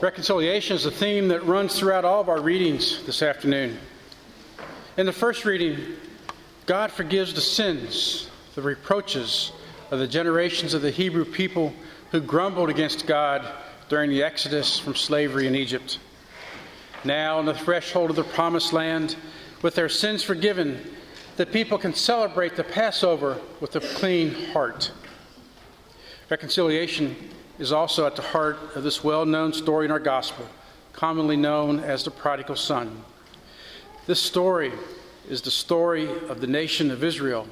Reconciliation is a theme that runs throughout all of our readings this afternoon. In the first reading, God forgives the sins, the reproaches of the generations of the Hebrew people who grumbled against God during the exodus from slavery in Egypt. Now, on the threshold of the promised land, with their sins forgiven, the people can celebrate the Passover with a clean heart. Reconciliation is also at the heart of this well known story in our gospel, commonly known as the prodigal son. This story is the story of the nation of Israel,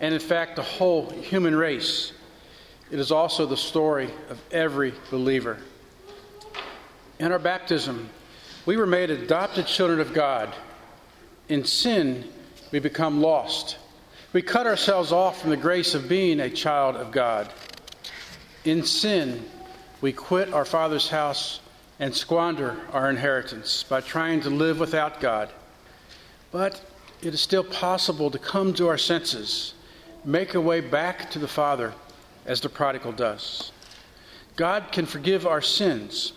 and in fact, the whole human race. It is also the story of every believer. In our baptism, we were made adopted children of God. In sin, we become lost. We cut ourselves off from the grace of being a child of God. In sin, we quit our Father's house and squander our inheritance by trying to live without God. But it is still possible to come to our senses, make our way back to the Father as the prodigal does. God can forgive our sins,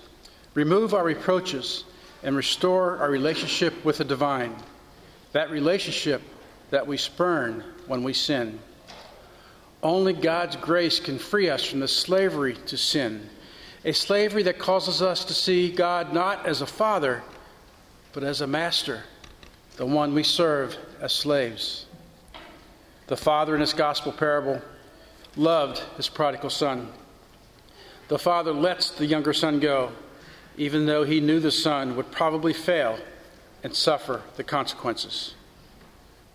remove our reproaches, and restore our relationship with the divine, that relationship that we spurn when we sin. Only God's grace can free us from the slavery to sin a slavery that causes us to see God not as a father, but as a master, the one we serve as slaves. The father in this gospel parable loved his prodigal son. The father lets the younger son go, even though he knew the son would probably fail and suffer the consequences.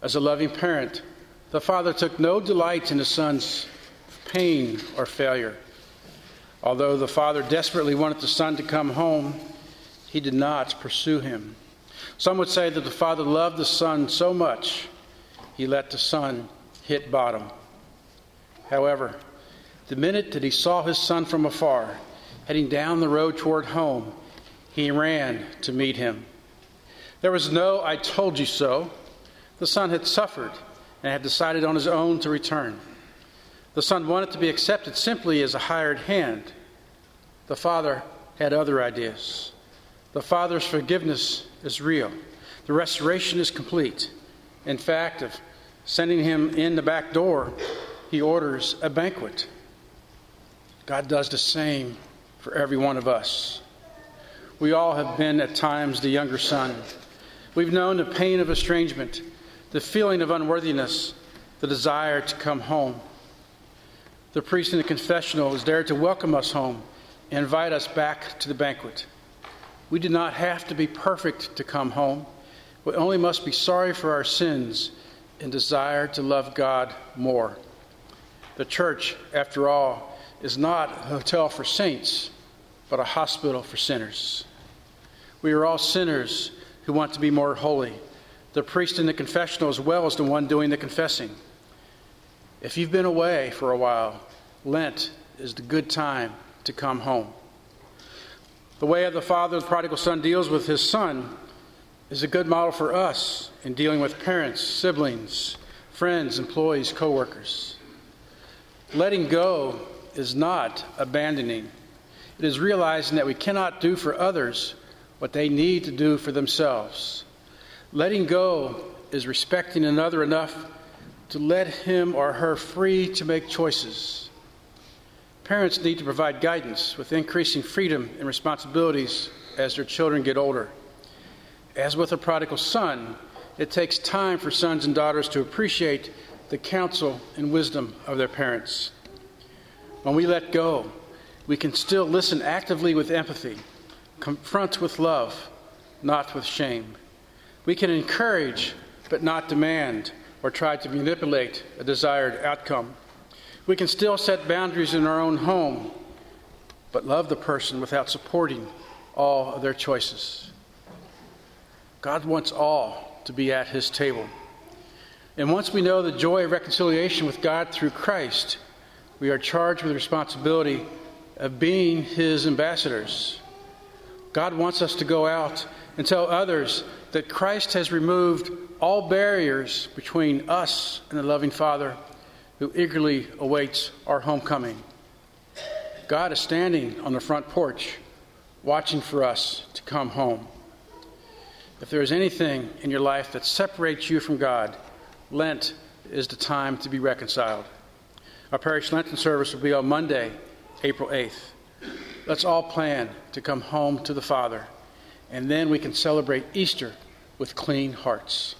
As a loving parent, the father took no delight in his son's pain or failure. Although the father desperately wanted the son to come home, he did not pursue him. Some would say that the father loved the son so much, he let the son hit bottom. However, the minute that he saw his son from afar, heading down the road toward home, he ran to meet him. There was no, I told you so. The son had suffered and had decided on his own to return. The son wanted to be accepted simply as a hired hand. The father had other ideas. The father's forgiveness is real, the restoration is complete. In fact, of sending him in the back door, he orders a banquet. God does the same for every one of us. We all have been at times the younger son. We've known the pain of estrangement, the feeling of unworthiness, the desire to come home. The priest in the confessional is there to welcome us home and invite us back to the banquet. We do not have to be perfect to come home. We only must be sorry for our sins and desire to love God more. The church, after all, is not a hotel for saints, but a hospital for sinners. We are all sinners who want to be more holy. The priest in the confessional, as well as the one doing the confessing. If you've been away for a while, Lent is the good time to come home. The way of the father, the prodigal son, deals with his son is a good model for us in dealing with parents, siblings, friends, employees, coworkers. Letting go is not abandoning. It is realizing that we cannot do for others what they need to do for themselves. Letting go is respecting another enough to let him or her free to make choices. Parents need to provide guidance with increasing freedom and responsibilities as their children get older. As with a prodigal son, it takes time for sons and daughters to appreciate the counsel and wisdom of their parents. When we let go, we can still listen actively with empathy, confront with love, not with shame. We can encourage, but not demand, or try to manipulate a desired outcome. We can still set boundaries in our own home, but love the person without supporting all of their choices. God wants all to be at his table. And once we know the joy of reconciliation with God through Christ, we are charged with the responsibility of being his ambassadors. God wants us to go out and tell others that Christ has removed all barriers between us and the loving Father who eagerly awaits our homecoming. God is standing on the front porch, watching for us to come home. If there is anything in your life that separates you from God, Lent is the time to be reconciled. Our parish Lenten service will be on Monday, April 8th. Let's all plan to come home to the Father, and then we can celebrate Easter with clean hearts.